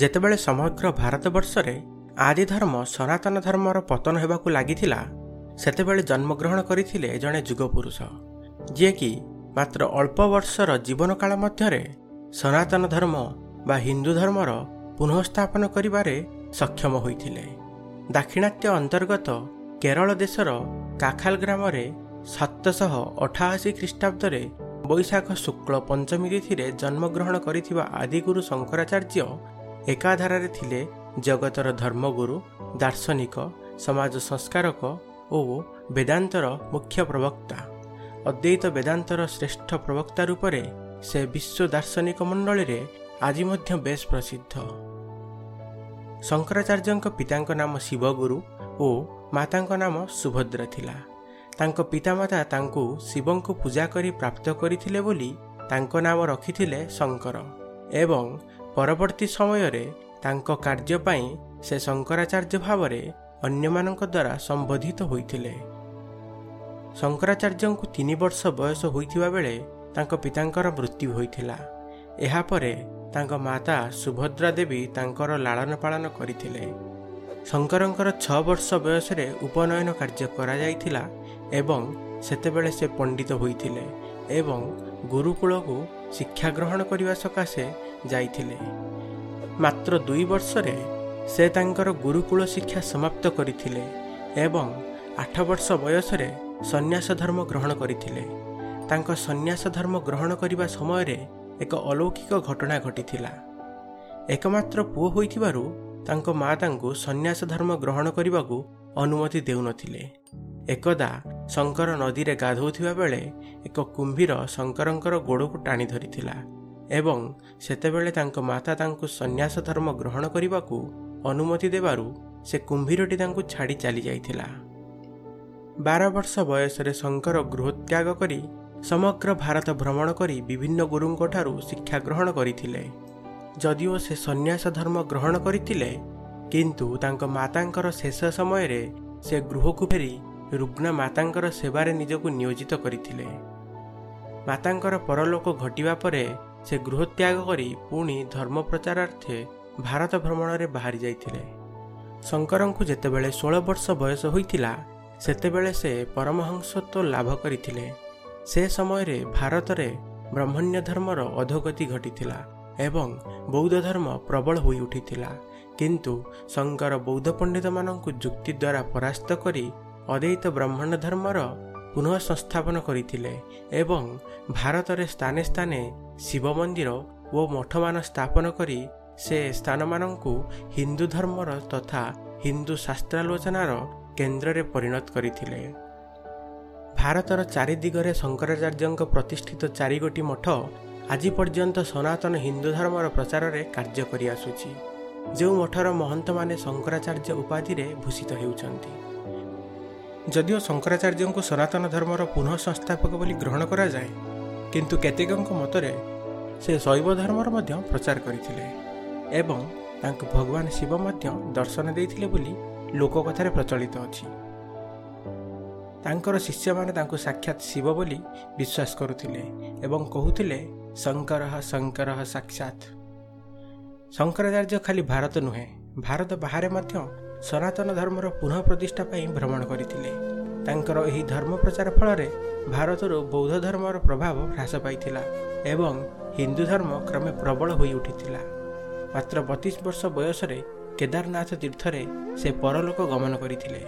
ଯେତେବେଳେ ସମଗ୍ର ଭାରତବର୍ଷରେ ଆଦି ଧର୍ମ ସନାତନ ଧର୍ମର ପତନ ହେବାକୁ ଲାଗିଥିଲା ସେତେବେଳେ ଜନ୍ମଗ୍ରହଣ କରିଥିଲେ ଜଣେ ଯୁଗପୁରୁଷ ଯିଏକି ମାତ୍ର ଅଳ୍ପ ବର୍ଷର ଜୀବନକାଳ ମଧ୍ୟରେ ସନାତନ ଧର୍ମ ବା ହିନ୍ଦୁ ଧର୍ମର ପୁନଃସ୍ଥାପନ କରିବାରେ ସକ୍ଷମ ହୋଇଥିଲେ। ଦାକ୍ଷିଣାତ୍ୟ ଅନ୍ତର୍ଗତ କେରଳ ଦେଶର କାଖାଲ ଗ୍ରାମରେ ସାତଶହ ଅଠାଅଶୀ ଖ୍ରୀଷ୍ଟାବ୍ଦରେ ବୈଶାଖ ଶୁକ୍ଳ ପଞ୍ଚମୀ ତିଥିରେ ଜନ୍ମଗ୍ରହଣ କରିଥିବା ଆଦିଗୁରୁ ଶଙ୍କରାଚାର୍ଯ୍ୟ ଏକାଧାରାରେ ଥିଲେ ଜଗତର ଧର୍ମଗୁରୁ ଦାର୍ଶନିକ ସମାଜ ସଂସ୍କାରକ ଓ ବେଦାନ୍ତର ମୁଖ୍ୟ ପ୍ରବକ୍ତା। ଅଦ୍ୱୈତ ବେଦାନ୍ତର ଶ୍ରେଷ୍ଠ ପ୍ରବକ୍ତା ରୂପରେ ସେ ବିଶ୍ୱ ଦାର୍ଶନିକ ମଣ୍ଡଳୀରେ ଆଜି ମଧ୍ୟ ବେଶ ପ୍ରସିଦ୍ଧ। ଶଙ୍କରାଚାର୍ଯ୍ୟଙ୍କ ପିତାଙ୍କ ନାମ ଶିବଗୁରୁ ଓ ମାତାଙ୍କ ନାମ ସୁଭଦ୍ରା ଥିଲା। ତାଙ୍କ ପିତାମାତା ତାଙ୍କୁ ଶିବଙ୍କୁ ପୂଜା କରି ପ୍ରାପ୍ତ କରିଥିଲେ ବୋଲି ତାଙ୍କ ନାମ ରଖିଥିଲେ ଶଙ୍କର ଏବଂ ପରବର୍ତ୍ତୀ ସମୟରେ ତାଙ୍କ କାର୍ଯ୍ୟ ପାଇଁ ସେ ଶଙ୍କରାଚାର୍ଯ୍ୟ ଭାବରେ ଅନ୍ୟମାନଙ୍କ ଦ୍ୱାରା ସମ୍ବୋଧିତ ହୋଇଥିଲେ। ଶଙ୍କରାଚାର୍ଯ୍ୟଙ୍କୁ ତିନି ବର୍ଷ ବୟସ ହୋଇଥିବା ବେଳେ ତାଙ୍କ ପିତାଙ୍କର ମୃତ୍ୟୁ ହୋଇଥିଲା। ଏହାପରେ ତାଙ୍କ ମାତା ସୁଭଦ୍ରା ଦେବୀ ତାଙ୍କର ଲାଳନ ପାଳନ କରିଥିଲେ। ଶଙ୍କରଙ୍କର ଛଅ ବର୍ଷ ବୟସରେ ଉପନୟନ କାର୍ଯ୍ୟ କରାଯାଇଥିଲା ଏବଂ ସେତେବେଳେ ସେ ପଣ୍ଡିତ ହୋଇଥିଲେ ଏବଂ ଗୁରୁକୁଳକୁ ଶିକ୍ଷା ଗ୍ରହଣ କରିବା ସକାଶେ ଯାଇଥିଲେ। ମାତ୍ର ଦୁଇ ବର୍ଷରେ ସେ ତାଙ୍କର ଗୁରୁକୁଳ ଶିକ୍ଷା ସମାପ୍ତ କରିଥିଲେ ଏବଂ ଆଠ ବର୍ଷ ବୟସରେ ସନ୍ନ୍ୟାସ ଧର୍ମ ଗ୍ରହଣ କରିଥିଲେ। ତାଙ୍କ ସନ୍ନ୍ୟାସ ଧର୍ମ ଗ୍ରହଣ କରିବା ସମୟରେ ଏକ ଅଲୌକିକ ଘଟଣା ଘଟିଥିଲା। ଏକମାତ୍ର ପୁଅ ହୋଇଥିବାରୁ ତାଙ୍କ ମା ତାଙ୍କୁ ସନ୍ନ୍ୟାସ ଧର୍ମ ଗ୍ରହଣ କରିବାକୁ ଅନୁମତି ଦେଉନଥିଲେ। ଏକଦା ଶଙ୍କର ନଦୀରେ ଗାଧୋଉଥିବା ବେଳେ ଏକ କୁମ୍ଭୀର ଶଙ୍କରଙ୍କର ଗୋଡ଼କୁ ଟାଣି ଧରିଥିଲା। ଏବଂ ସେତେବେଳେ ତାଙ୍କ ମାତା ତାଙ୍କୁ ସନ୍ନ୍ୟାସ ଧର୍ମ ଗ୍ରହଣ କରିବାକୁ ଅନୁମତି ଦେବାରୁ ସେ କୁମ୍ଭୀରଟି ତାଙ୍କୁ ଛାଡ଼ି ଚାଲିଯାଇଥିଲା ବାର ବର୍ଷ ବୟସରେ ଶଙ୍କର ଗୃହତ୍ୟାଗ କରି ସମଗ୍ର ଭାରତ ଭ୍ରମଣ କରି ବିଭିନ୍ନ ଗୁରୁଙ୍କଠାରୁ ଶିକ୍ଷା ଗ୍ରହଣ କରିଥିଲେ। ଯଦିଓ ସେ ସନ୍ନ୍ୟାସ ଧର୍ମ ଗ୍ରହଣ କରିଥିଲେ କିନ୍ତୁ ତାଙ୍କ ମାତାଙ୍କର ଶେଷ ସମୟରେ ସେ ଗୃହକୁ ଫେରି ରୁଗ୍ନା ମାତାଙ୍କର ସେବାରେ ନିଜକୁ ନିୟୋଜିତ କରିଥିଲେ। ମାତାଙ୍କର ପରଲୋକ ଘଟିବା ପରେ ସେ ଗୃହତ୍ୟାଗ କରି ପୁଣି ଧର୍ମ ପ୍ରଚାରାର୍ଥେ ଭାରତ ଭ୍ରମଣରେ ବାହାରି ଯାଇଥିଲେ। ଶଙ୍କରଙ୍କୁ ଯେତେବେଳେ ଷୋହଳ ବର୍ଷ ବୟସ ହୋଇଥିଲା ସେତେବେଳେ ସେ ପରମହଂସତ୍ୱ ଲାଭ କରିଥିଲେ। ସେ ସମୟରେ ଭାରତରେ ବ୍ରହ୍ମଣ୍ୟ ଧର୍ମର ଅଧୋଗତି ଘଟିଥିଲା ଏବଂ ବୌଦ୍ଧ ଧର୍ମ ପ୍ରବଳ ହୋଇ ଉଠିଥିଲା। କିନ୍ତୁ ଶଙ୍କର ବୌଦ୍ଧ ପଣ୍ଡିତମାନଙ୍କୁ ଯୁକ୍ତି ଦ୍ୱାରା ପରାସ୍ତ କରି ଅଦ୍ୱୈତ ବ୍ରହ୍ମାଣ୍ଡ ଧର୍ମର ପୁନଃ ସଂସ୍ଥାପନ କରିଥିଲେ ଏବଂ ଭାରତରେ ସ୍ଥାନେ ସ୍ଥାନେ ଶିବ ମନ୍ଦିର ଓ ମଠମାନ ସ୍ଥାପନ କରି ସେ ସ୍ଥାନମାନଙ୍କୁ ହିନ୍ଦୁ ଧର୍ମର ତଥା ହିନ୍ଦୁ ଶାସ୍ତ୍ରାଲୋଚନାର କେନ୍ଦ୍ରରେ ପରିଣତ କରିଥିଲେ। ଭାରତର ଚାରି ଦିଗରେ ଶଙ୍କରାଚାର୍ଯ୍ୟଙ୍କ ପ୍ରତିଷ୍ଠିତ ଚାରିଗୋଟି ମଠ ଆଜି ପର୍ଯ୍ୟନ୍ତ ସନାତନ ହିନ୍ଦୁ ଧର୍ମର ପ୍ରଚାରରେ କାର୍ଯ୍ୟ କରିଆସୁଛି। ଯେଉଁ ମଠର ମହନ୍ତମାନେ ଶଙ୍କରାଚାର୍ଯ୍ୟ ଉପାଧିରେ ଭୂଷିତ ହେଉଛନ୍ତି। ଯଦିଓ ଶଙ୍କରାଚାର୍ଯ୍ୟଙ୍କୁ ସନାତନ ଧର୍ମର ପୁନଃ ସଂସ୍ଥାପକ ବୋଲି ଗ୍ରହଣ କରାଯାଏ କିନ୍ତୁ କେତେକଙ୍କ ମତରେ ସେ ଶୈବ ଧର୍ମର ମଧ୍ୟ ପ୍ରଚାର କରିଥିଲେ ଏବଂ ତାଙ୍କୁ ଭଗବାନ ଶିବ ମଧ୍ୟ ଦର୍ଶନ ଦେଇଥିଲେ ବୋଲି ଲୋକକଥାରେ ପ୍ରଚଳିତ ଅଛି। ତାଙ୍କର ଶିଷ୍ୟମାନେ ତାଙ୍କୁ ସାକ୍ଷାତ ଶିବ ବୋଲି ବିଶ୍ୱାସ କରୁଥିଲେ ଏବଂ କହୁଥିଲେ ଶଙ୍କର ଶଙ୍କର ସାକ୍ଷାତ। ଶଙ୍କରାଚାର୍ଯ୍ୟ ଖାଲି ଭାରତ ନୁହେଁ ଭାରତ ବାହାରେ ମଧ୍ୟ ସନାତନ ଧର୍ମର ପୁନଃ ପ୍ରତିଷ୍ଠା ପାଇଁ ଭ୍ରମଣ କରିଥିଲେ। ତାଙ୍କର ଏହି ଧର୍ମ ପ୍ରଚାର ଫଳରେ ଭାରତରୁ ବୌଦ୍ଧ ଧର୍ମର ପ୍ରଭାବ ହ୍ରାସ ପାଇଥିଲା ଏବଂ ହିନ୍ଦୁ ଧର୍ମ କ୍ରମେ ପ୍ରବଳ ହୋଇ ଉଠିଥିଲା। ମାତ୍ର ବତିଶ ବର୍ଷ ବୟସରେ କେଦାରନାଥ ତୀର୍ଥରେ ସେ ପରଲୋକ ଗମନ କରିଥିଲେ।